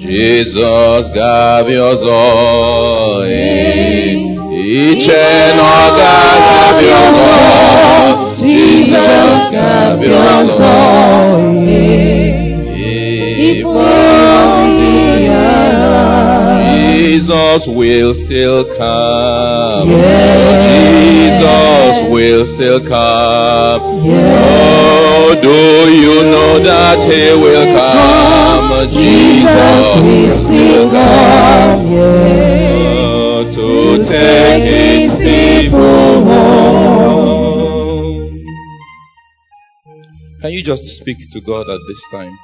Jizọs ga-abịa ọzọ iche na Jizọs ga-abịa Jesus will still come. Jesus will still come. Oh, do you know that He will come? Jesus will still come. Oh, to take His people home. Can you just speak to God at this time?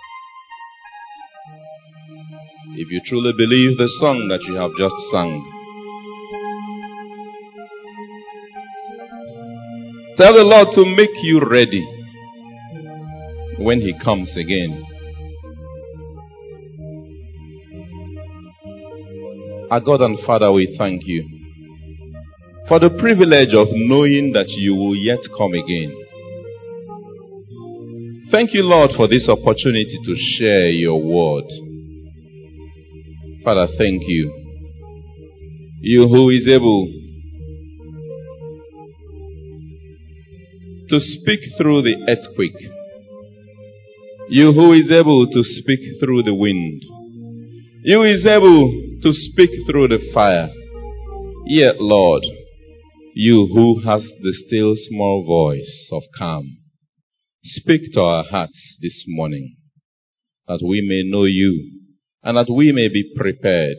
If you truly believe the song that you have just sung, tell the Lord to make you ready when He comes again. Our God and Father, we thank you for the privilege of knowing that you will yet come again. Thank you, Lord, for this opportunity to share your word. Father, thank you. You who is able to speak through the earthquake. You who is able to speak through the wind. You is able to speak through the fire. Yet, Lord, you who has the still small voice of calm, speak to our hearts this morning that we may know you and that we may be prepared.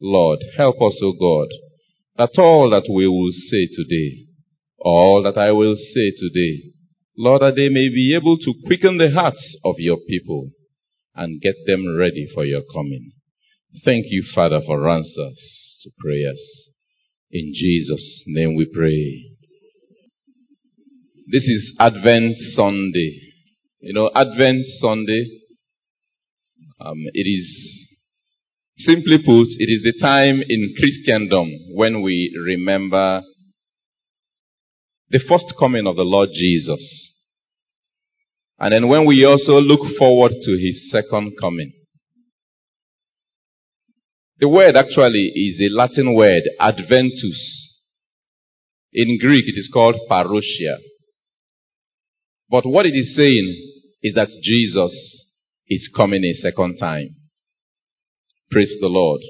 Lord, help us, O God, that all that we will say today, all that I will say today, Lord, that they may be able to quicken the hearts of your people and get them ready for your coming. Thank you, Father, for answers to prayers. In Jesus' name we pray. This is Advent Sunday. You know, Advent Sunday um, it is, simply put, it is the time in Christendom when we remember the first coming of the Lord Jesus. And then when we also look forward to his second coming. The word actually is a Latin word, adventus. In Greek, it is called parousia. But what it is saying is that Jesus is coming a second time. Praise the Lord.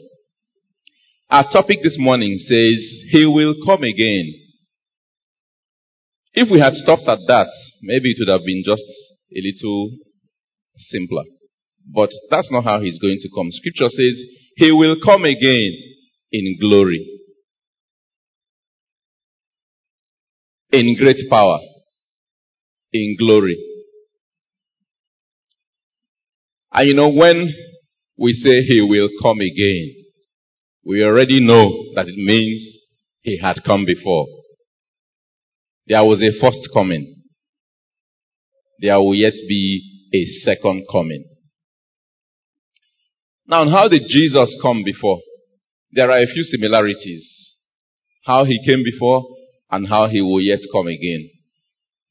Our topic this morning says, He will come again. If we had stopped at that, maybe it would have been just a little simpler. But that's not how He's going to come. Scripture says, He will come again in glory, in great power, in glory. And you know, when we say he will come again, we already know that it means he had come before. There was a first coming. There will yet be a second coming. Now, how did Jesus come before? There are a few similarities. How he came before and how he will yet come again.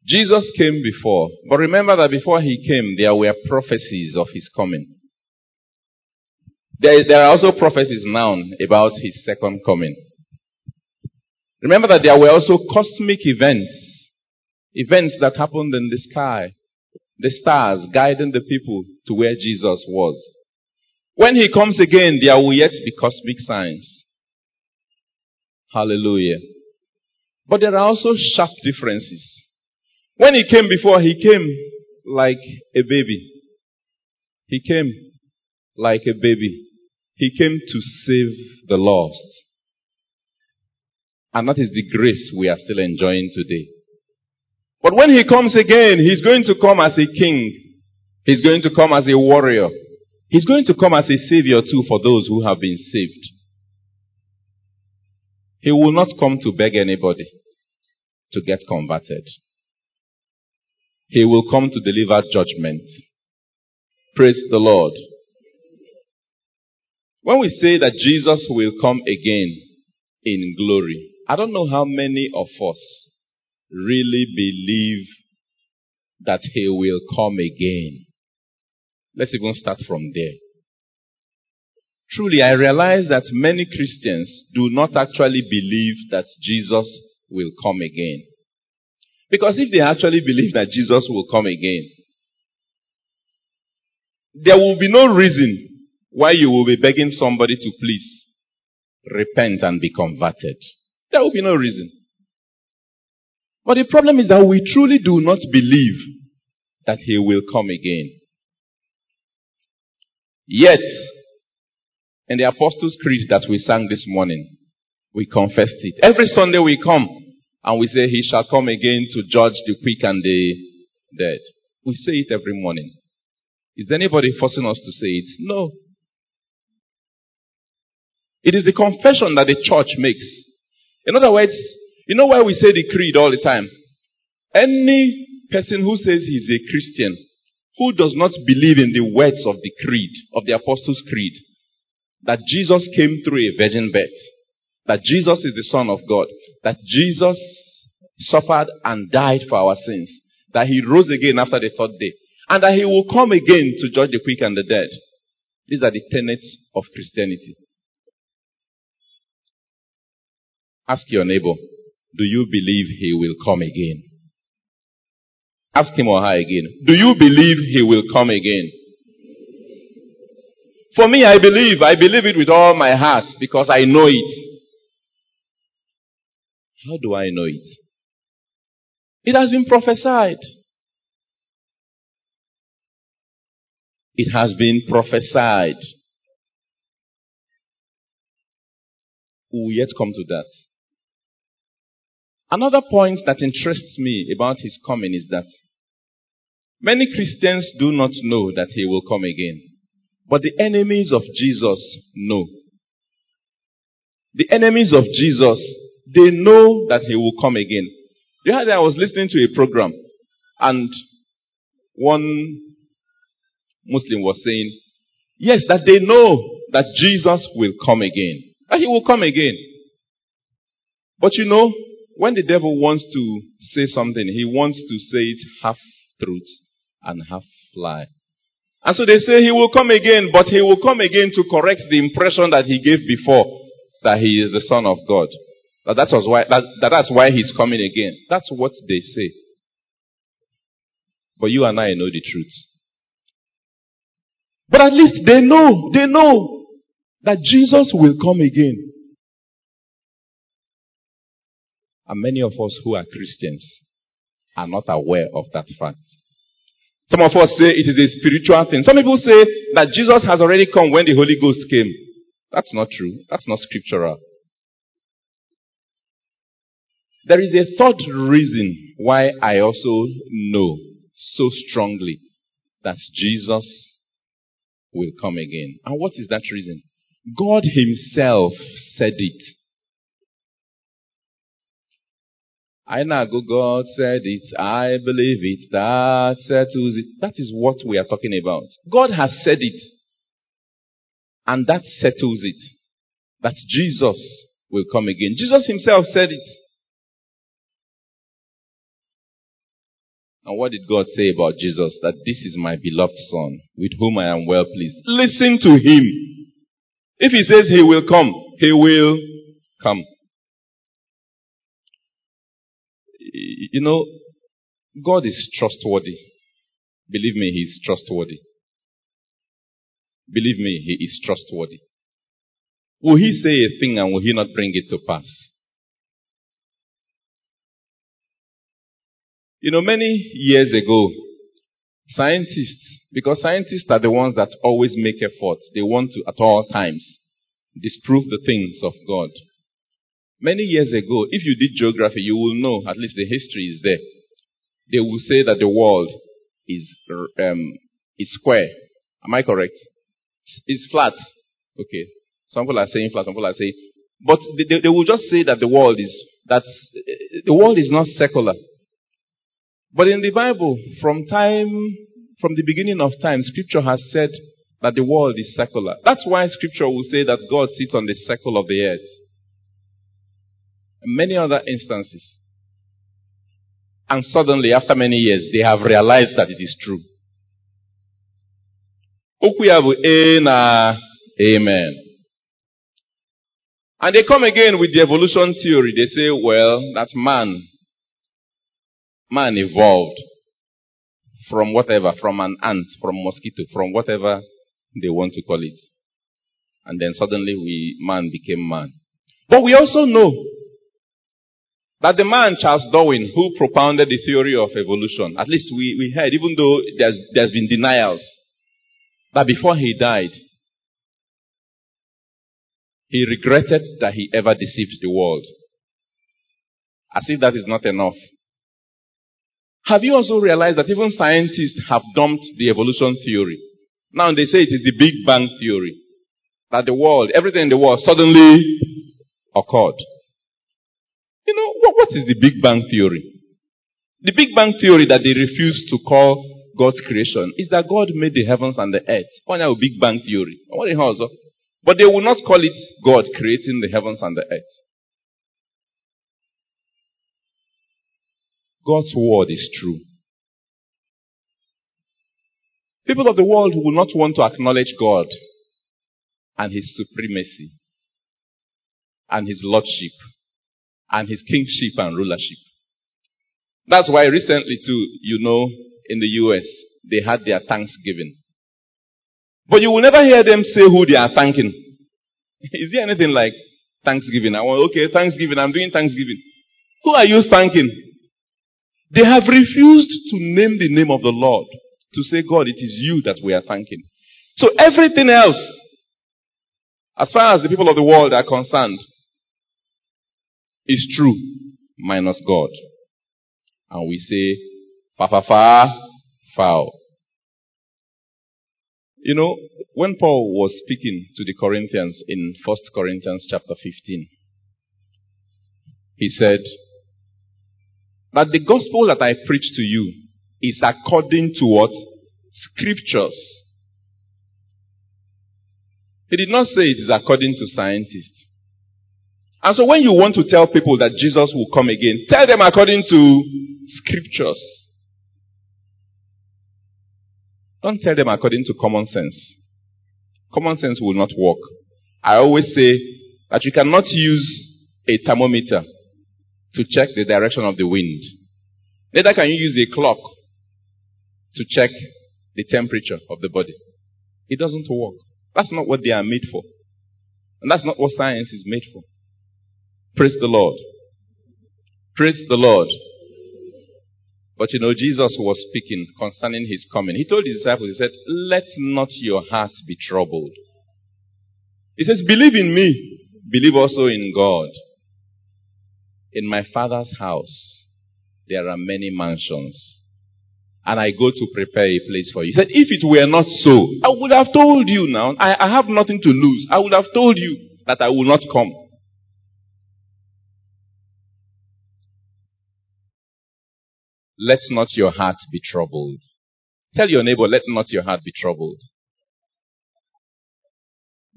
Jesus came before, but remember that before he came, there were prophecies of his coming. There, there are also prophecies now about his second coming. Remember that there were also cosmic events, events that happened in the sky, the stars guiding the people to where Jesus was. When he comes again, there will yet be cosmic signs. Hallelujah. But there are also sharp differences. When he came before, he came like a baby. He came like a baby. He came to save the lost. And that is the grace we are still enjoying today. But when he comes again, he's going to come as a king. He's going to come as a warrior. He's going to come as a savior too for those who have been saved. He will not come to beg anybody to get converted. He will come to deliver judgment. Praise the Lord. When we say that Jesus will come again in glory, I don't know how many of us really believe that he will come again. Let's even start from there. truly I realize that many Christians do not actually believe that Jesus will come again. Because if they actually believe that Jesus will come again, there will be no reason why you will be begging somebody to please repent and be converted. There will be no reason. But the problem is that we truly do not believe that he will come again. Yet, in the Apostles' Creed that we sang this morning, we confessed it. Every Sunday we come and we say, He shall come again to judge the quick and the dead. We say it every morning. Is anybody forcing us to say it? No. It is the confession that the church makes. In other words, you know why we say the creed all the time? Any person who says he's a Christian, who does not believe in the words of the creed, of the Apostles' Creed, that Jesus came through a virgin birth, that Jesus is the Son of God, that Jesus suffered and died for our sins, that he rose again after the third day, and that he will come again to judge the quick and the dead. These are the tenets of Christianity. Ask your neighbor, do you believe he will come again? Ask him or her again. Do you believe he will come again? For me, I believe. I believe it with all my heart because I know it. How do I know it? It has been prophesied. It has been prophesied. We will yet come to that. Another point that interests me about his coming is that many Christians do not know that he will come again. But the enemies of Jesus know. The enemies of Jesus, they know that he will come again. The other day I was listening to a program and one Muslim was saying, yes, that they know that Jesus will come again. That he will come again. But you know, when the devil wants to say something, he wants to say it half truth and half lie. And so they say he will come again, but he will come again to correct the impression that he gave before that he is the son of God. That, that was why, that, that that's why he's coming again. That's what they say. But you and I know the truth. But at least they know, they know that Jesus will come again. And many of us who are Christians are not aware of that fact. Some of us say it is a spiritual thing. Some people say that Jesus has already come when the Holy Ghost came. That's not true. That's not scriptural. There is a third reason why I also know so strongly that Jesus will come again. And what is that reason? God Himself said it. I know God said it. I believe it. That settles it. That is what we are talking about. God has said it. And that settles it. That Jesus will come again. Jesus himself said it. And what did God say about Jesus? That this is my beloved son with whom I am well pleased. Listen to him. If he says he will come, he will come. You know, God is trustworthy. Believe me, He is trustworthy. Believe me, He is trustworthy. Will He say a thing and will He not bring it to pass? You know, many years ago, scientists, because scientists are the ones that always make efforts, they want to, at all times, disprove the things of God. Many years ago, if you did geography, you will know, at least the history is there. They will say that the world is, um, is square. Am I correct? It's flat. Okay. Some people are saying flat, some people are saying, but they, they will just say that the world is, that the world is not secular. But in the Bible, from time, from the beginning of time, scripture has said that the world is secular. That's why scripture will say that God sits on the circle of the earth many other instances. And suddenly, after many years, they have realized that it is true. Amen. And they come again with the evolution theory. They say, well, that man, man evolved from whatever, from an ant, from mosquito, from whatever they want to call it. And then suddenly we, man became man. But we also know that the man, Charles Darwin, who propounded the theory of evolution, at least we, we heard, even though there's, there's been denials, that before he died, he regretted that he ever deceived the world. As if that is not enough. Have you also realized that even scientists have dumped the evolution theory? Now they say it is the Big Bang theory. That the world, everything in the world suddenly occurred. You know, what, what is the Big Bang theory? The Big Bang theory that they refuse to call God's creation is that God made the heavens and the earth. One Big Bang theory. But they will not call it God creating the heavens and the earth. God's word is true. People of the world will not want to acknowledge God and His supremacy and His lordship and His kingship and rulership. That's why recently too, you know, in the US, they had their Thanksgiving. But you will never hear them say who they are thanking. Is there anything like Thanksgiving? I want, okay, Thanksgiving, I'm doing Thanksgiving. Who are you thanking? They have refused to name the name of the Lord to say, God, it is you that we are thanking. So everything else, as far as the people of the world are concerned, is true, minus God. And we say, fa fa fa, foul. You know, when Paul was speaking to the Corinthians in 1 Corinthians chapter 15, he said, that the gospel that I preach to you is according to what? Scriptures. He did not say it is according to scientists. And so when you want to tell people that Jesus will come again, tell them according to scriptures. Don't tell them according to common sense. Common sense will not work. I always say that you cannot use a thermometer to check the direction of the wind. Neither can you use a clock to check the temperature of the body. It doesn't work. That's not what they are made for. And that's not what science is made for. Praise the Lord. Praise the Lord. But you know, Jesus was speaking concerning his coming. He told his disciples, he said, Let not your hearts be troubled. He says, Believe in me, believe also in God. In my father's house, there are many mansions. And I go to prepare a place for you. He said, if it were not so, I would have told you now. I, I have nothing to lose. I would have told you that I will not come. Let not your heart be troubled. Tell your neighbor, let not your heart be troubled.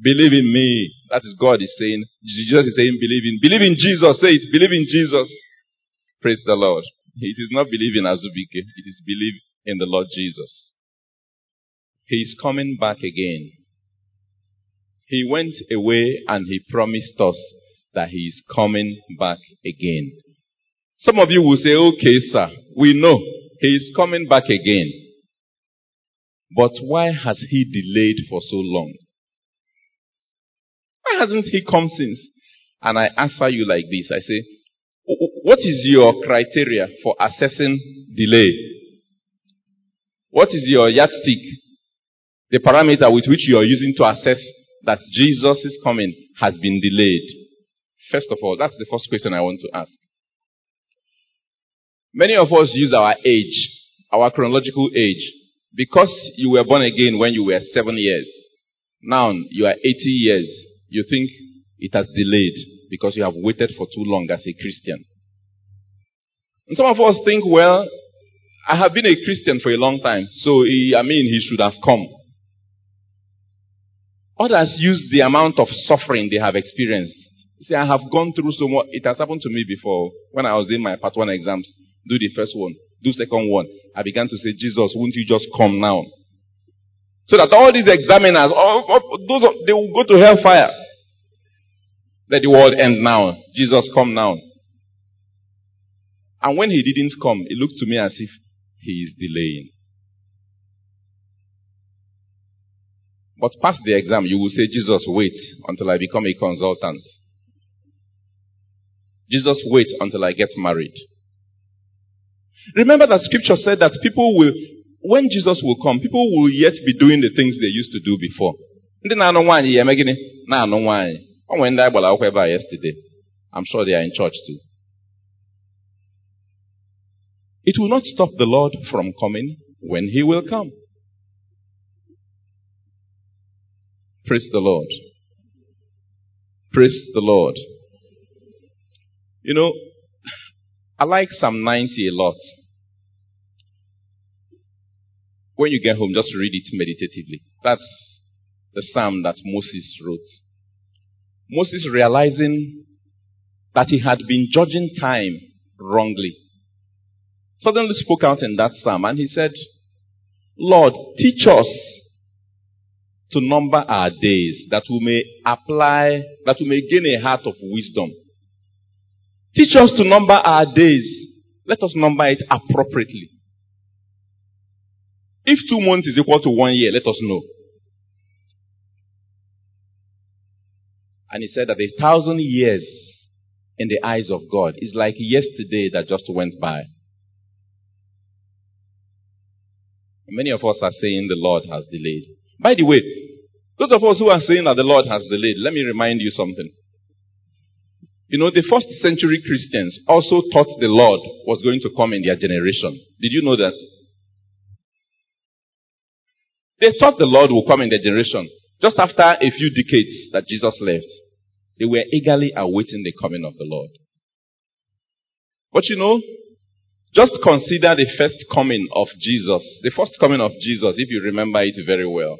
Believe in me. That is God is saying. Jesus is saying, believe in. Believe in Jesus. Say it. Believe in Jesus. Praise the Lord. It is not believe in Azubuike. It is believe in the Lord Jesus. He is coming back again. He went away and he promised us that he is coming back again. Some of you will say, okay, sir, we know he is coming back again. But why has he delayed for so long? Why hasn't he come since? And I answer you like this. I say, what is your criteria for assessing delay? What is your yardstick? The parameter with which you are using to assess that Jesus' coming has been delayed. First of all, that's the first question I want to ask. Many of us use our age, our chronological age, because you were born again when you were seven years. Now you are 80 years you think it has delayed because you have waited for too long as a Christian. And some of us think, well, I have been a Christian for a long time, so he, I mean, he should have come. Others use the amount of suffering they have experienced. See, I have gone through so much. It has happened to me before when I was in my part one exams. Do the first one, do second one. I began to say, Jesus, won't you just come now? So that all these examiners, all, all those, they will go to hellfire. Let the world end now. Jesus come now. And when he didn't come, it looked to me as if he is delaying. But pass the exam, you will say, Jesus, wait until I become a consultant. Jesus, wait until I get married. Remember that scripture said that people will, when Jesus will come, people will yet be doing the things they used to do before. Ndị na-anụ nwaanyị ya eme gịnị? O nwere ndị anyị gbara yesterday. I'm sure they are in church too. It will not stop the Lord from coming when He will come. Praise the Lord. Praise the Lord. You know, I like Psalm 90 a lot. When you get home, just read it meditatively. That's the psalm that Moses wrote. Moses realizing that he had been judging time wrongly suddenly spoke out in that psalm and he said, Lord, teach us to number our days that we may apply, that we may gain a heart of wisdom. Teach us to number our days. Let us number it appropriately. If two months is equal to one year, let us know. And he said that a thousand years in the eyes of God is like yesterday that just went by. Many of us are saying the Lord has delayed. By the way, those of us who are saying that the Lord has delayed, let me remind you something. You know, the first century Christians also thought the Lord was going to come in their generation. Did you know that? They thought the Lord would come in their generation. Just after a few decades that Jesus left, they were eagerly awaiting the coming of the Lord. But you know, just consider the first coming of Jesus. The first coming of Jesus, if you remember it very well.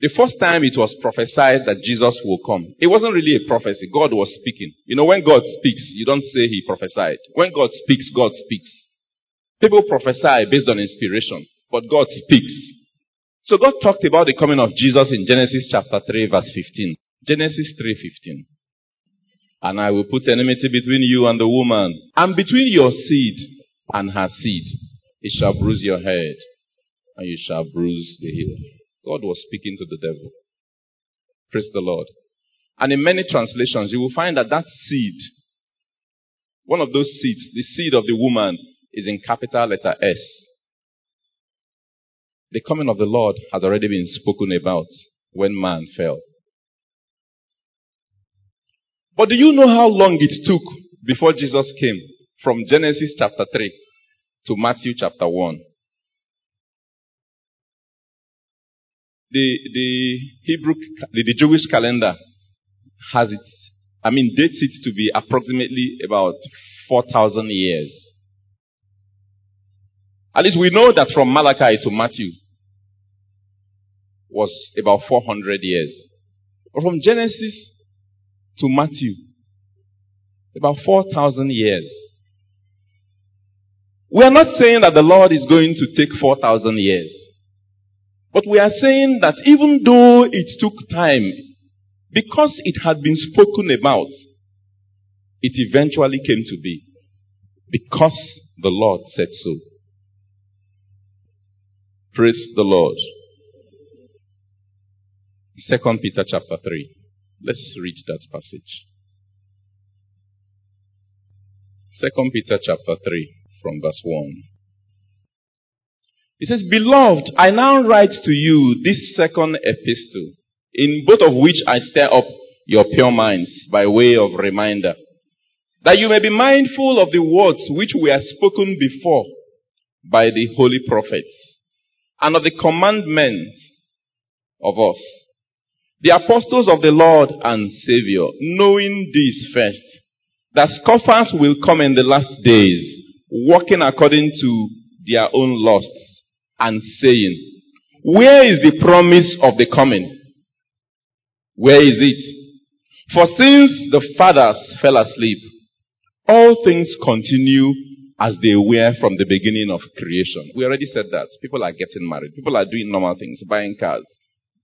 The first time it was prophesied that Jesus will come, it wasn't really a prophecy. God was speaking. You know, when God speaks, you don't say he prophesied. When God speaks, God speaks. People prophesy based on inspiration, but God speaks. So God talked about the coming of Jesus in Genesis chapter 3 verse 15. Genesis 3:15. And I will put enmity between you and the woman, and between your seed and her seed. It shall bruise your head, and you shall bruise the heel. God was speaking to the devil. Praise the Lord. And in many translations, you will find that that seed, one of those seeds, the seed of the woman, is in capital letter S. The coming of the Lord had already been spoken about when man fell. But do you know how long it took before Jesus came from Genesis chapter 3 to Matthew chapter 1? the, the Hebrew, the, the Jewish calendar has its, I mean, dates it to be approximately about 4,000 years. At least we know that from Malachi to Matthew was about 400 years. But from Genesis to Matthew, about 4,000 years. We are not saying that the Lord is going to take 4,000 years. But we are saying that even though it took time, because it had been spoken about, it eventually came to be. Because the Lord said so. Praise the Lord. Second Peter chapter 3. Let's read that passage. Second Peter chapter 3 from verse 1. He says, Beloved, I now write to you this second epistle, in both of which I stir up your pure minds by way of reminder, that you may be mindful of the words which were spoken before by the holy prophets, and of the commandments of us, the apostles of the Lord and Savior, knowing this first, that scoffers will come in the last days, walking according to their own lusts and saying, Where is the promise of the coming? Where is it? For since the fathers fell asleep, all things continue as they were from the beginning of creation. We already said that. People are getting married. People are doing normal things, buying cars,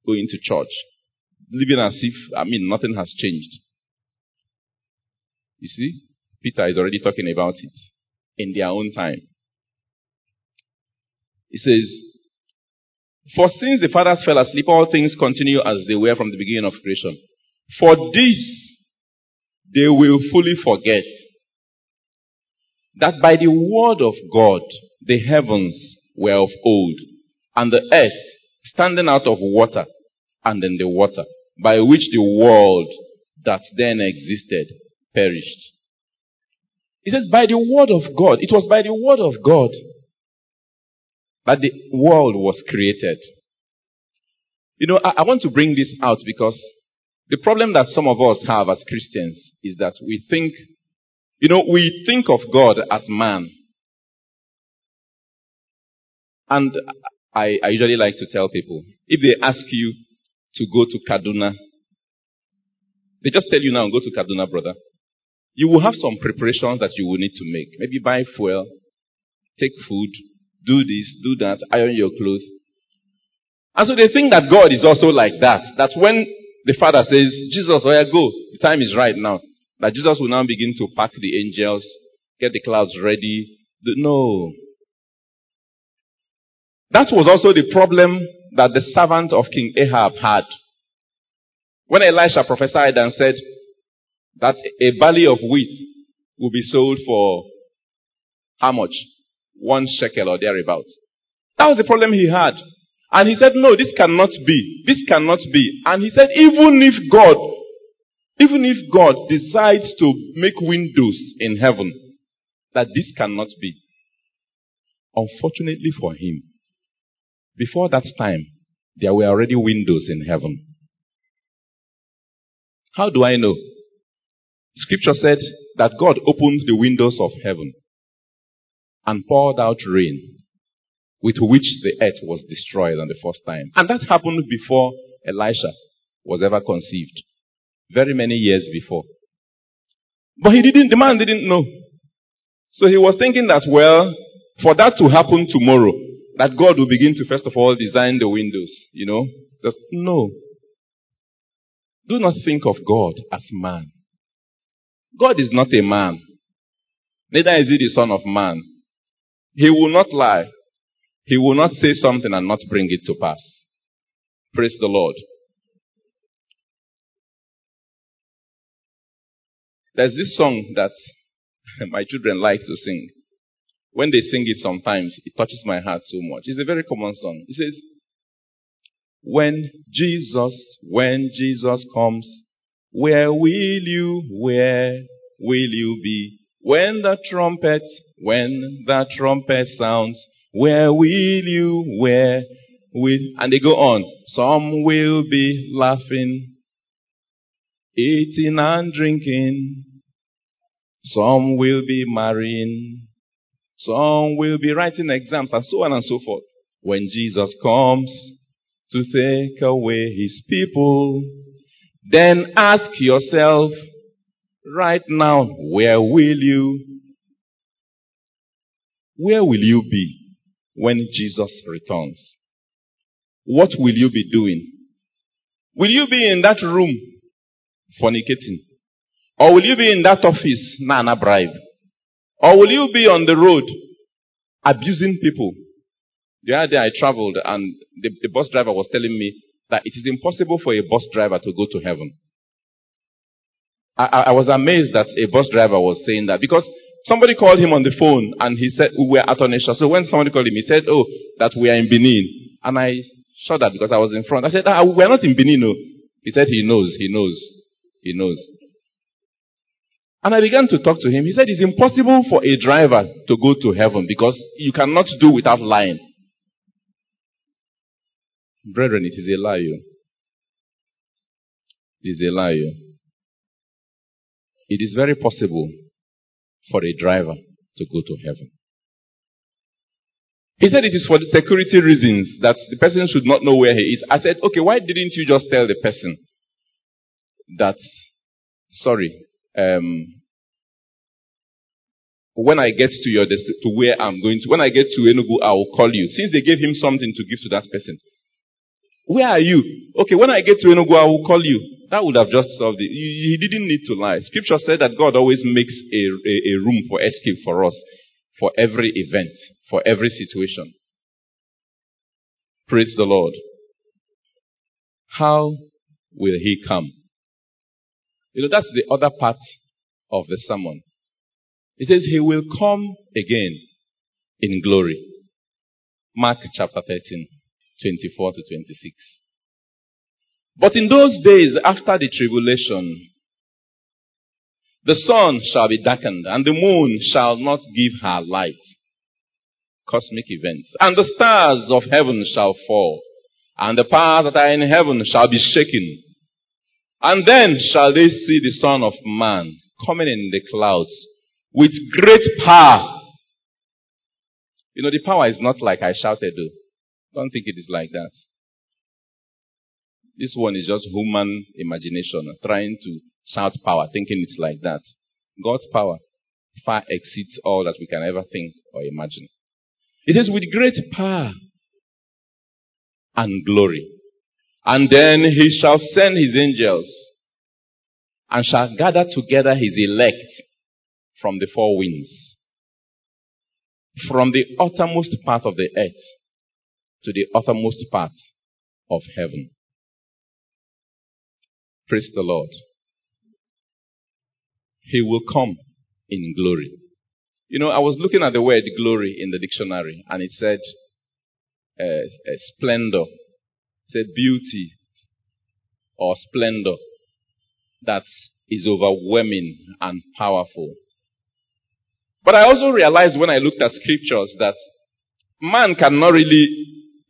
going to church, living as if, I mean, nothing has changed. You see? Peter is already talking about it in their own time. He says, For since the fathers fell asleep, all things continue as they were from the beginning of creation. For this they will fully forget that by the word of God the heavens were of old, and the earth standing out of water and in the water, by which the world that then existed perished. He says, by the word of God, it was by the word of God that the world was created. You know, I, I want to bring this out because the problem that some of us have as Christians is that we think, you know, we think of God as man. And I, I usually like to tell people, if they ask you to go to Kaduna, they just tell you now, go to Kaduna, brother. You will have some preparations that you will need to make. Maybe buy fuel, take food, do this, do that, iron your clothes. And so they think that God is also like that. That when the Father says, Jesus, where go? The time is right now. That Jesus will now begin to pack the angels, get the clouds ready. No. That was also the problem that the servant of King Ahab had. When Elisha prophesied and said that a barley of wheat will be sold for how much? One shekel or thereabouts. That was the problem he had. And he said, no, this cannot be. This cannot be. And he said, even if God, even if God decides to make windows in heaven, that this cannot be. Unfortunately for him, before that time, there were already windows in heaven. How do I know? Scripture said that God opened the windows of heaven and poured out rain with which the earth was destroyed on the first time. And that happened before Elisha was ever conceived. Very many years before. But he didn't, the man didn't know. So he was thinking that, well, for that to happen tomorrow, that God will begin to first of all design the windows, you know? Just, no. Do not think of God as man. God is not a man. Neither is he the son of man. He will not lie. He will not say something and not bring it to pass. Praise the Lord. There's this song that my children like to sing. When they sing it sometimes, it touches my heart so much. It's a very common song. It says, When Jesus, when Jesus comes, where will you, where will you be? When the trumpet, when the trumpet sounds, where will you, where will, and they go on. Some will be laughing, eating and drinking. Some will be marrying. Some um, will be writing exams and so on and so forth. When Jesus comes to take away his people, then ask yourself right now, where will you, where will you be when Jesus returns? What will you be doing? Will you be in that room fornicating? Or will you be in that office, nana bribe? Or will you be on the road abusing people? The other day I traveled and the, the bus driver was telling me that it is impossible for a bus driver to go to heaven. I, I, was amazed that a bus driver was saying that because somebody called him on the phone and he said, we were at Onitsha. So when somebody called him, he said, oh, that we are in Benin. And I that because I was in front. I said, ah, we are not in Benin. No. He said, he knows, he knows, he knows. And I began to talk to him. He said, it's impossible for a driver to go to heaven because you cannot do without lying. Brethren, it is a lie. Oh. It is a lie. Oh. It is very possible for a driver to go to heaven. He said it is for the security reasons that the person should not know where he is. I said, okay, why didn't you just tell the person that, sorry, um, when I get to your desti- to where I'm going to, when I get to Enugu, I will call you. Since they gave him something to give to that person. Where are you? Okay, when I get to Enugu, I will call you. That would have just solved it. He didn't need to lie. Scripture said that God always makes a, a, a room for escape for us, for every event, for every situation. Praise the Lord. How will he come? You know, that's the other part of the sermon. It says he will come again in glory. Mark chapter 13, 24 to 26. But in those days after the tribulation, the sun shall be darkened and the moon shall not give her light. Cosmic events. And the stars of heaven shall fall and the powers that are in heaven shall be shaken. And then shall they see the Son of Man coming in the clouds with great power. You know, the power is not like I shouted though. Don't think it is like that. This one is just human imagination trying to shout power, thinking it's like that. God's power far exceeds all that we can ever think or imagine. It is with great power and glory. And then he shall send his angels and shall gather together his elect from the four winds, from the uttermost part of the earth to the uttermost part of heaven. Praise the Lord. He will come in glory. You know, I was looking at the word glory in the dictionary and it said uh, uh, splendor. Said beauty or splendor that is overwhelming and powerful. But I also realized when I looked at scriptures that man cannot really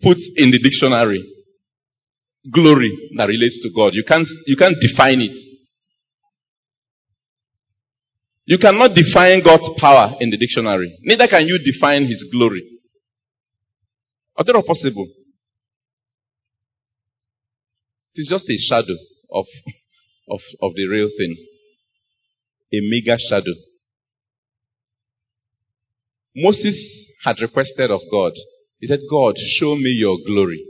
put in the dictionary glory that relates to God. You can't, you can't define it. You cannot define God's power in the dictionary. Neither can you define His glory. Are they not possible? It is just a shadow of, of, of the real thing. A mega shadow. Moses had requested of God. He said, God, show me your glory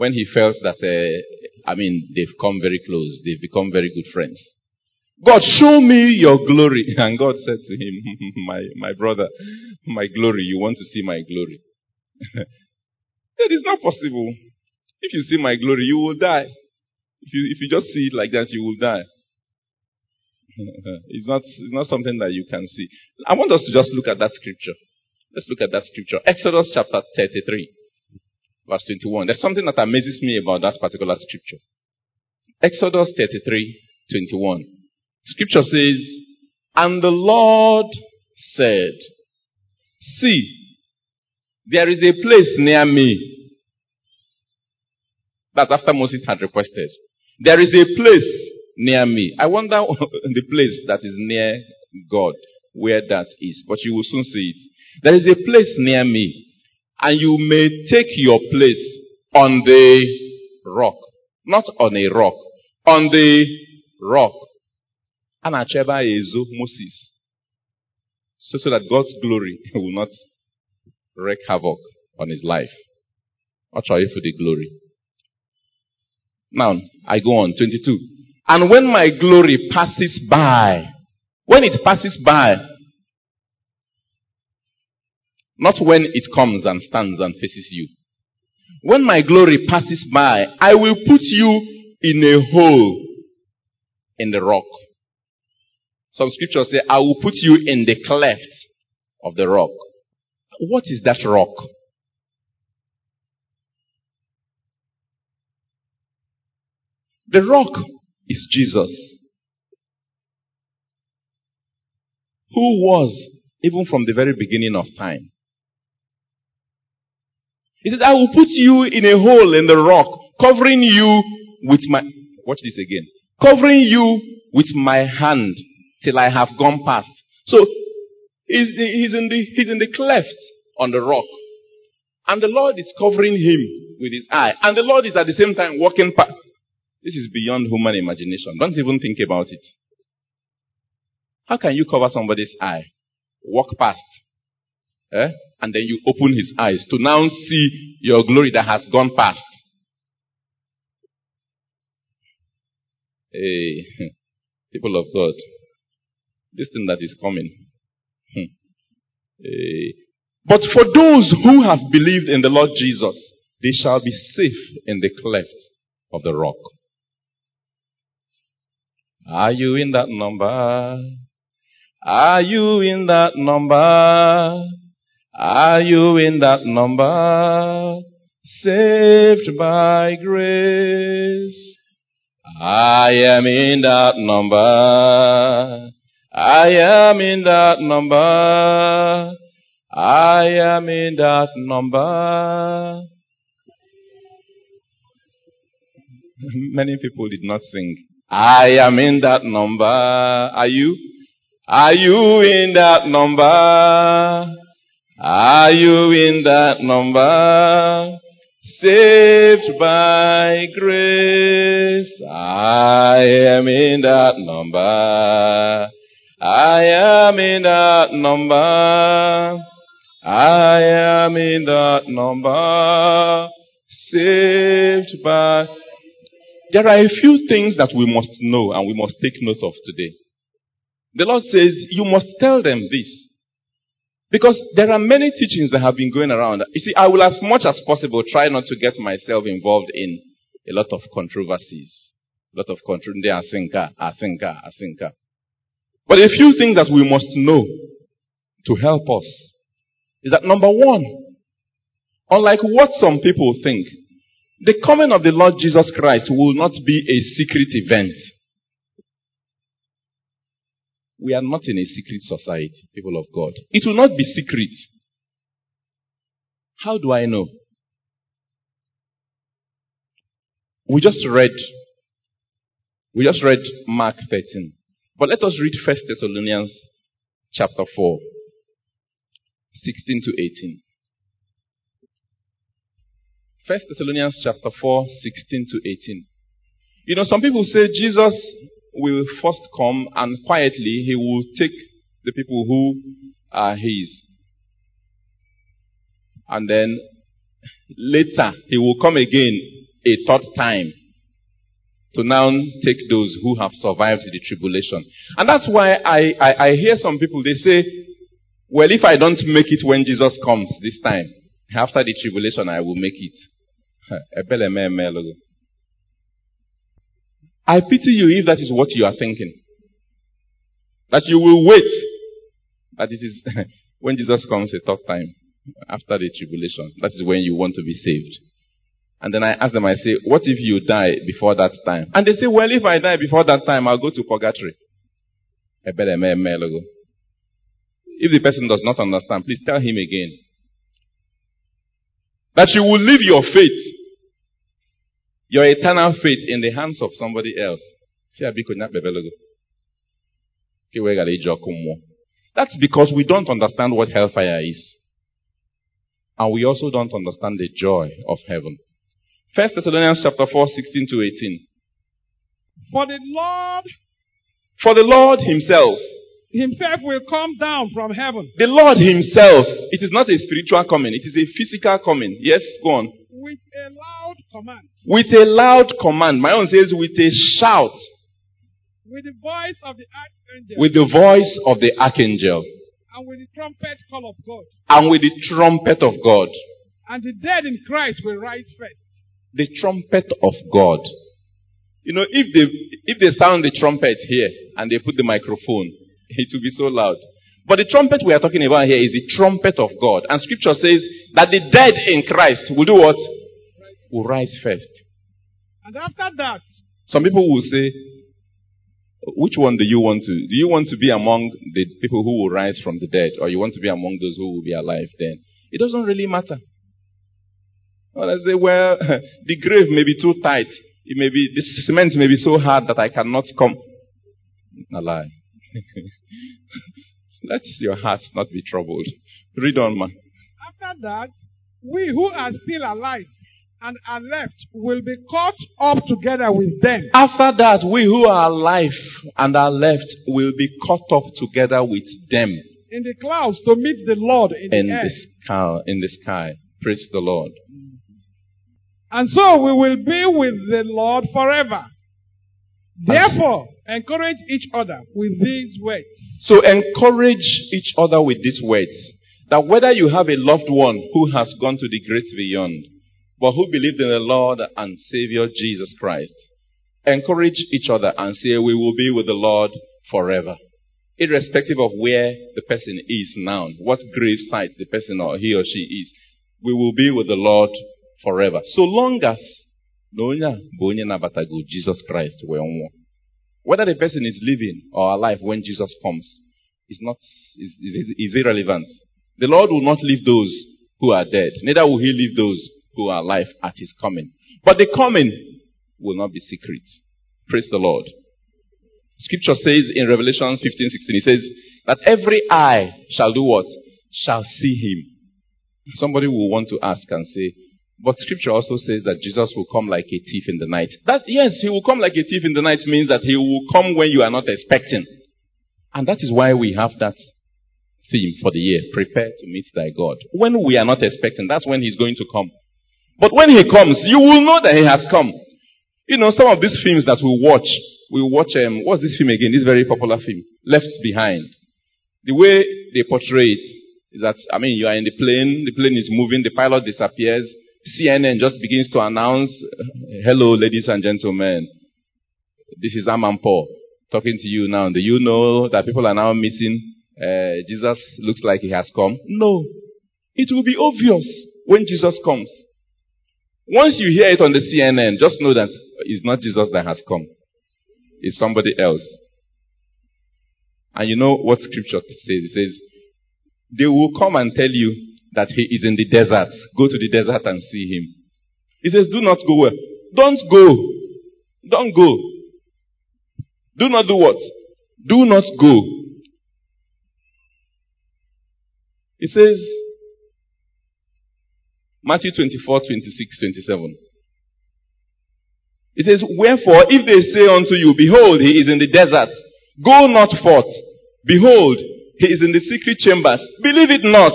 when he felt that, uh, I mean, they've come very close, they've become very good friends. God, show me your glory. And God said to him, my, my brother, my glory, you want to see my glory. it is not possible. If you see my glory, you will die. If you, if you just see it like that, you will die. it's not, it's not something that you can see. I want us to just look at that scripture. Let's look at that scripture. Exodus chapter 33 verse 21. There's something that amazes me about that particular scripture. Exodus 33, 21. Scripture says, And the Lord said, See, there is a place near me. That's after Moses had requested. There is a place near me. I wonder the place that is near God, where that is. But you will soon see it. There is a place near me and you may take your place on the rock. Not on a rock. On the rock. And Acheba Ezo Moses. So, so that God's glory will not wreak havoc on his life. I'll try for the glory. Now, I go on. 22. And when my glory passes by, when it passes by, not when it comes and stands and faces you. When my glory passes by, I will put you in a hole in the rock. Some scriptures say, I will put you in the cleft of the rock. What is that rock? The rock is Jesus. Who was, even from the very beginning of time, he says, I will put you in a hole in the rock, covering you with my, watch this again, covering you with my hand till I have gone past. So, he's, he's, in the, he's in the cleft on the rock. And the Lord is covering him with his eye. And the Lord is at the same time walking past. This is beyond human imagination. Don't even think about it. How can you cover somebody's eye walk past. Eh? And then you open his eyes to now see your glory that has gone past. Hey, people of God, this thing that is coming. Hey. But for those who have believed in the Lord Jesus, they shall be safe in the cleft of the rock. Are you in that number? Are you in that number? Are you in that number? Saved by grace. I am in that number. I am in that number. I am in that number. Many people did not sing. I am in that number. Are you? Are you in that number? Are you in that number? Saved by grace. I am in that number. I am in that number. I am in that number. Saved by there are a few things that we must know and we must take note of today. The Lord says, You must tell them this. Because there are many teachings that have been going around. You see, I will, as much as possible, try not to get myself involved in a lot of controversies. A lot of controversy. Asinka, asinka, asinka. But a few things that we must know to help us is that number one, unlike what some people think, the coming of the Lord Jesus Christ will not be a secret event. We are not in a secret society, people of God. It will not be secret. How do I know? We just read, we just read Mark 13. But let us read 1 Thessalonians chapter 4, 16 to 18. First Thessalonians chapter 4, 16 to 18. You know, some people say Jesus will first come and quietly he will take the people who are his. And then later he will come again a third time to now take those who have survived the tribulation. And that's why I, I, I hear some people, they say, well, if I don't make it when Jesus comes this time, after the tribulation, I will make it. I pity you if that is what you are thinking. That you will wait. That it is when Jesus comes a third time after the tribulation. That is when you want to be saved. And then I ask them, I say, what if you die before that time? And they say, well, if I die before that time, I'll go to purgatory. If the person does not understand, please tell him again. That you will leave your faith your eternal faith in the hands of somebody else. That's because we don't understand what hellfire is. And we also don't understand the joy of heaven. First Thessalonians chapter 4, 16 to 18. For the Lord For the Lord Himself Himself will come down from heaven. The Lord Himself. It is not a spiritual coming, it is a physical coming. Yes, go on. With a loud command. With a loud command. My own says with a shout. With the voice of the archangel. With the voice of the archangel. And with the trumpet call of God. And with the trumpet of God. And the dead in Christ will rise first. The trumpet of God. You know, if they if they sound the trumpet here and they put the microphone, it will be so loud. But the trumpet we are talking about here is the trumpet of God. And scripture says that the dead in Christ will do what? Will rise first. And after that, some people will say, which one do you want to? Do you want to be among the people who will rise from the dead, or you want to be among those who will be alive then? It doesn't really matter. Well, I say, well, the grave may be too tight. It may be, the cement may be so hard that I cannot come. A lie. Let your heart not be troubled. Read on, man. After that, we who are still alive and are left will be caught up together with them. After that, we who are alive and are left will be caught up together with them. in the clouds to meet the Lord in, in the air. the sky. In the sky. Praise the Lord. And so we will be with the Lord forever. Therefore, encourage each other with these words. So encourage each other with these words that whether you have a loved one who has gone to the great beyond, but who believed in the Lord and Savior Jesus Christ, encourage each other and say, We will be with the Lord forever. Irrespective of where the person is now, what grave site the person or he or she is, we will be with the Lord forever. So long as Jesus Christ nwụọ. Whether the person is living or alive when Jesus comes is not is, is, is irrelevant. The Lord will not leave those who are dead, neither will he leave those who are alive at his coming. But the coming will not be secret. Praise the Lord. Scripture says in Revelation 15, 16, it says that every eye shall do what? Shall see him. Somebody will want to ask and say, but scripture also says that Jesus will come like a thief in the night. That, yes, he will come like a thief in the night means that he will come when you are not expecting. And that is why we have that theme for the year. Prepare to meet thy God. When we are not expecting, that's when he's going to come. But when he comes, you will know that he has come. You know, some of these films that we watch, we watch, um, what's this film again? This very popular film, Left Behind. The way they portray it is that, I mean, you are in the plane, the plane is moving, the pilot disappears, CNN just begins to announce, hello, ladies and gentlemen, this is Amanpour talking to you now. Do you know that people are now missing? Uh, Jesus looks like he has come. No. It will be obvious when Jesus comes. Once you hear it on the CNN, just know that it's not Jesus that has come. It's somebody else. And you know what scripture says? It says, they will come and tell you that he is in the desert. Go to the desert and see him. He says, do not go where? Don't go. Don't go. Do not do what? Do not go. He says, Matthew 24, 26, 27. It says, Wherefore, if they say unto you, Behold, he is in the desert, go not forth. Behold, he is in the secret chambers. Believe it not.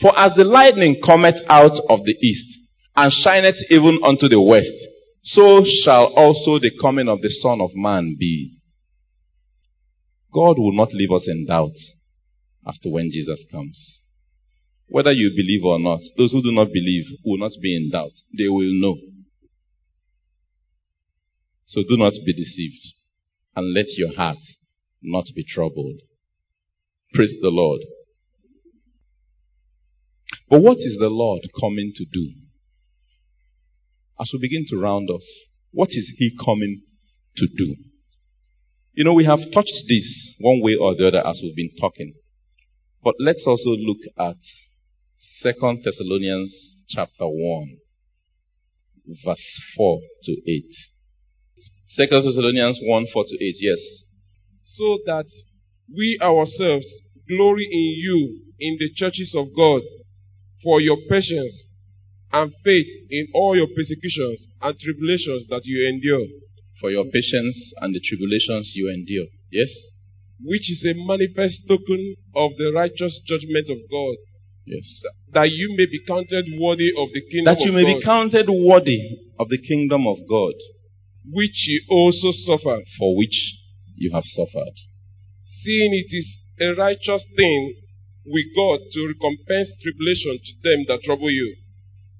For as the lightning cometh out of the east, and shineth even unto the west, so shall also the coming of the Son of Man be. God will not leave us in doubt as to when Jesus comes. Whether you believe or not, those who do not believe will not be in doubt. They will know. So do not be deceived, and let your heart not be troubled. Praise the Lord. But what is the Lord coming to do? As we begin to round off, what is He coming to do? You know, we have touched this one way or the other as we've been talking. But let's also look at Second Thessalonians chapter 1, verse 4 to 8. Second Thessalonians 1, 4 to 8, yes. So that we ourselves glory in you in the churches of God for your patience and faith in all your persecutions and tribulations that you endure. For your patience and the tribulations you endure. Yes? Which is a manifest token of the righteous judgment of God. Yes. That you may be counted worthy of the kingdom That you may God, be counted worthy of the kingdom of God, which you also suffered, for which you have suffered. seeing it is a righteous thing with God to recompense tribulation to them that trouble you.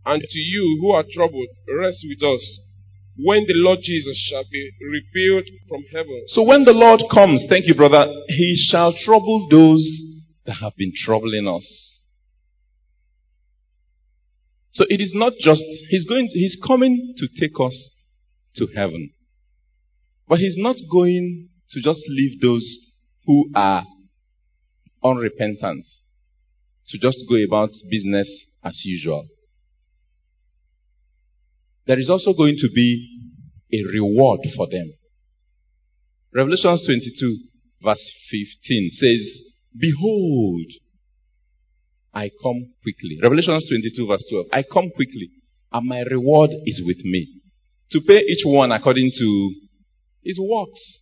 And to you who are troubled, rest with us when the Lord Jesus shall be revealed from heaven. So when the Lord comes, thank you, brother, he shall trouble those that have been troubling us. So it is not just, he's going, to, he's coming to take us to heaven. But he's not going to just leave those who are unrepentant to just go about business as usual. There is also going to be a reward for them. Revelation 22 verse 15 says, Behold, I come quickly. Revelation 22 verse 12. I come quickly, and my reward is with me. To pay each one according to his works.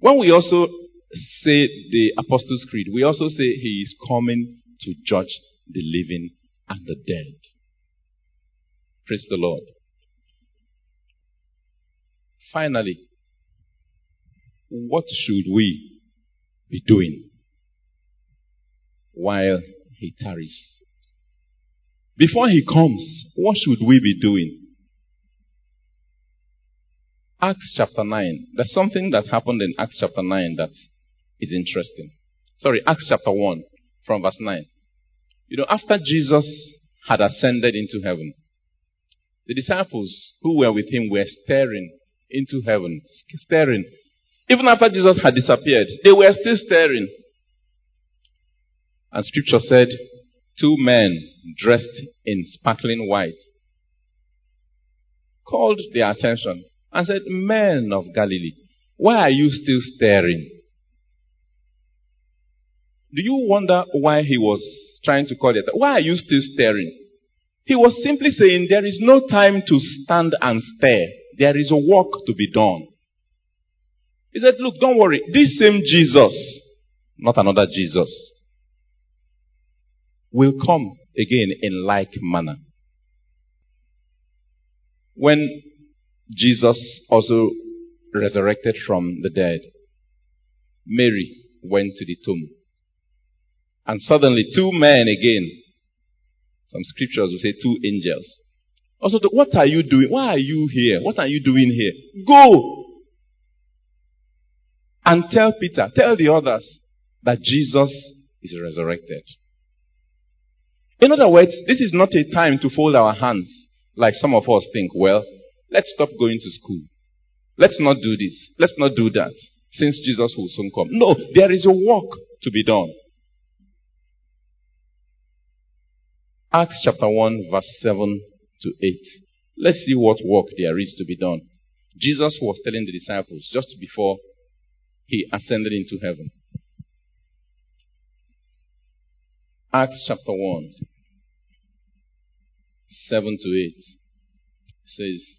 When we also say the Apostles' Creed, we also say he is coming to judge the living and the dead. Praise the Lord. Finally, what should we be doing while he tarries? Before he comes, what should we be doing? Acts chapter 9. There's something that happened in Acts chapter 9 that is interesting. Sorry, Acts chapter 1 from verse 9. You know, after Jesus had ascended into heaven, the disciples who were with him were staring into heaven, staring. Even after Jesus had disappeared, they were still staring. And scripture said, two men dressed in sparkling white called their attention and said, Men of Galilee, why are you still staring? Do you wonder why he was trying to call it? Why are you still staring? He was simply saying there is no time to stand and stare. There is a work to be done. He said, Look, don't worry. This same Jesus, not another Jesus, will come again in like manner. When Jesus also resurrected from the dead, Mary went to the tomb. And suddenly, two men again, some scriptures will say two angels. Also, what are you doing? Why are you here? What are you doing here? Go and tell Peter, tell the others that Jesus is resurrected. In other words, this is not a time to fold our hands like some of us think, well, let's stop going to school. Let's not do this. Let's not do that since Jesus will soon come. No, there is a work to be done. Acts chapter 1, verse 7 to 8. Let's see what work there is to be done. Jesus was telling the disciples just before he ascended into heaven. Acts chapter 1, 7 to 8 says,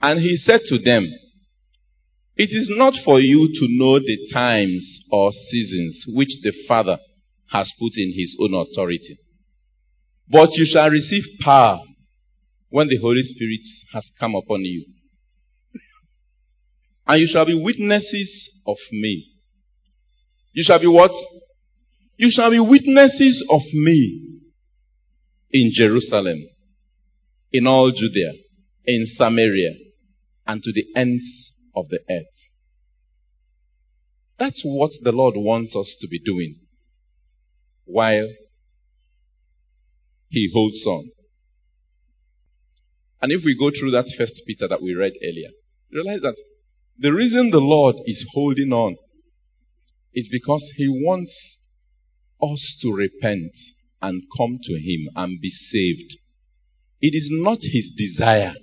And he said to them, It is not for you to know the times or seasons which the Father has put in his own authority but you shall receive power when the Holy Spirit has come upon you. And you shall be witnesses of me. You shall be what? You shall be witnesses of me in Jerusalem, in all Judea, in Samaria, and to the ends of the earth. That's what the Lord wants us to be doing while he holds on. And if we go through that first Peter that we read earlier, realize that the reason the Lord is holding on is because he wants us to repent and come to him and be saved. It is not his desire.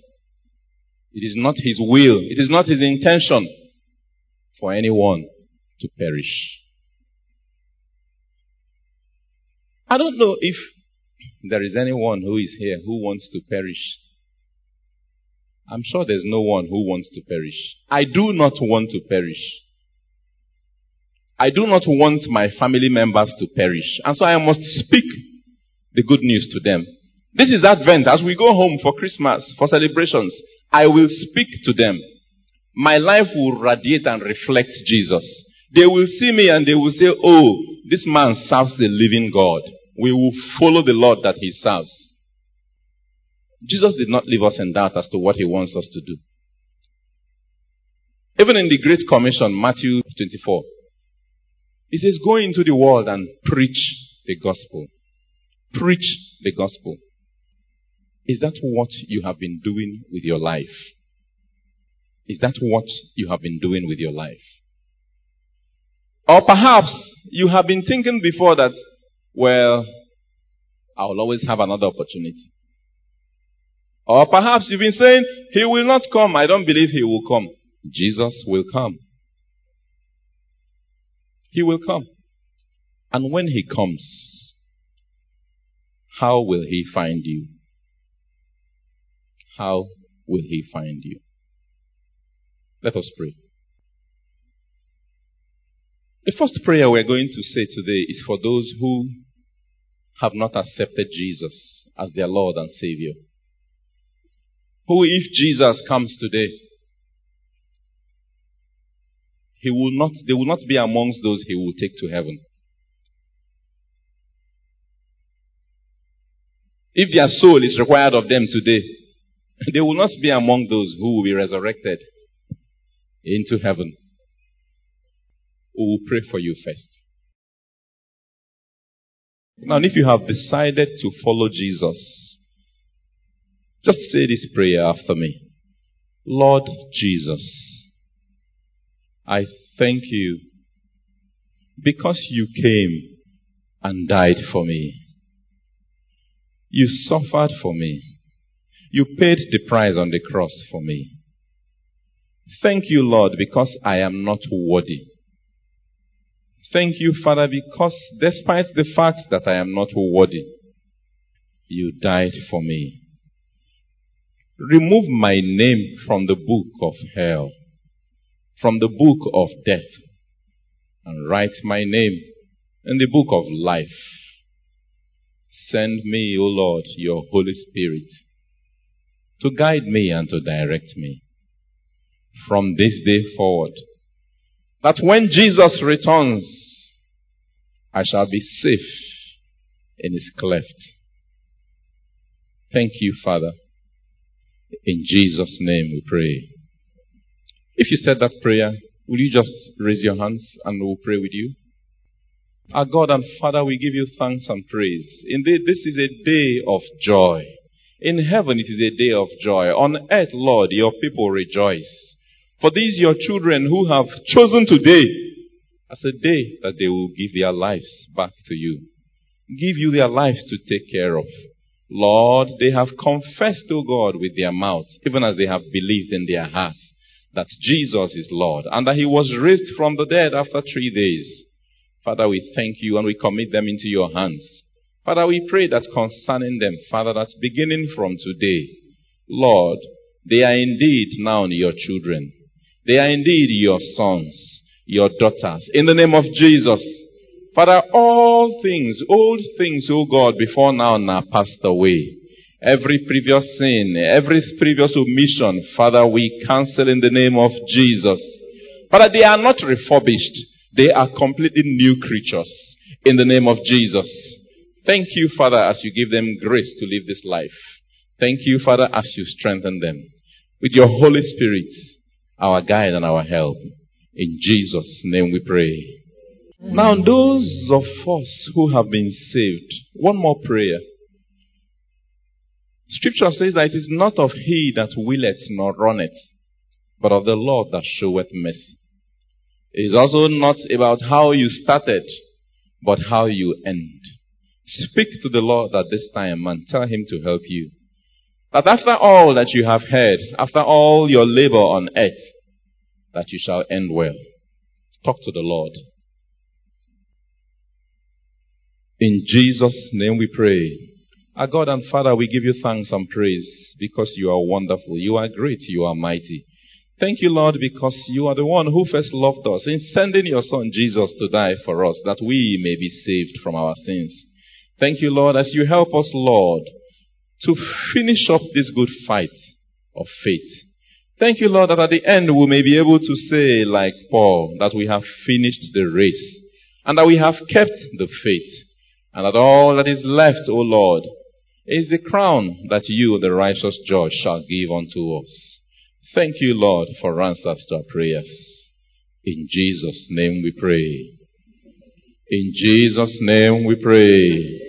It is not his will. It is not his intention for anyone to perish. I don't know if there is anyone who is here who wants to perish. I'm sure there's no one who wants to perish. I do not want to perish. I do not want my family members to perish. And so I must speak the good news to them. This is Advent. As we go home for Christmas, for celebrations, I will speak to them. My life will radiate and reflect Jesus. They will see me and they will say, Oh, this man serves the living God we will follow the Lord that he serves. Jesus did not leave us in doubt as to what he wants us to do. Even in the Great Commission, Matthew 24, he says, Go into the world and preach the gospel. Preach the gospel. Is that what you have been doing with your life? Is that what you have been doing with your life? Or perhaps you have been thinking before that well, I will always have another opportunity. Or perhaps you've been saying, He will not come. I don't believe He will come. Jesus will come. He will come. And when He comes, how will He find you? How will He find you? Let us pray. The first prayer we're going to say today is for those who have not accepted Jesus as their Lord and Savior. Who, if Jesus comes today, he will not, they will not be amongst those he will take to heaven. If their soul is required of them today, they will not be among those who will be resurrected into heaven. We will pray for you first. Now, if you have decided to follow Jesus, just say this prayer after me. Lord Jesus, I thank you because you came and died for me. You suffered for me. You paid the price on the cross for me. Thank you, Lord, because I am not worthy. Thank you, Father, because despite the fact that I am not worthy, you died for me. Remove my name from the book of hell, from the book of death, and write my name in the book of life. Send me, O Lord, your Holy Spirit to guide me and to direct me from this day forward. That when Jesus returns, I shall be safe in his cleft. Thank you, Father. In Jesus' name we pray. If you said that prayer, will you just raise your hands and we'll pray with you? Our God and Father, we give you thanks and praise. Indeed, this is a day of joy. In heaven, it is a day of joy. On earth, Lord, your people rejoice. For these your children who have chosen today as a day that they will give their lives back to you. Give you their lives to take care of. Lord, they have confessed to God with their mouths, even as they have believed in their hearts, that Jesus is Lord and that He was raised from the dead after three days. Father, we thank you and we commit them into your hands. Father, we pray that concerning them, Father, that beginning from today, Lord, they are indeed now your children. They are indeed your sons, your daughters. In the name of Jesus. Father, all things, old things, O God, before now and now passed away. Every previous sin, every previous omission, Father, we cancel in the name of Jesus. Father, they are not refurbished. They are completely new creatures in the name of Jesus. Thank you, Father, as you give them grace to live this life. Thank you, Father, as you strengthen them with your Holy Spirit our guide and our help. In Jesus' name we pray. Now, those of us who have been saved, one more prayer. Scripture says that it is not of he that willeth nor runneth, but of the Lord that showeth mercy. It is also not about how you started, but how you end. Speak to the Lord at this time and tell him to help you. That after all that you have heard, after all your labor on earth, that you shall end well. Talk to the Lord. In Jesus' name we pray. Our God and Father, we give you thanks and praise because you are wonderful. You are great. You are mighty. Thank you, Lord, because you are the one who first loved us in sending your Son Jesus to die for us that we may be saved from our sins. Thank you, Lord, as you help us, Lord, to finish up this good fight of faith. Thank you, Lord, that at the end we may be able to say, like Paul, that we have finished the race and that we have kept the faith and that all that is left, O Lord, is the crown that you, the righteous judge, shall give unto us. Thank you, Lord, for answers to our prayers. In Jesus' name we pray. In Jesus' name we pray.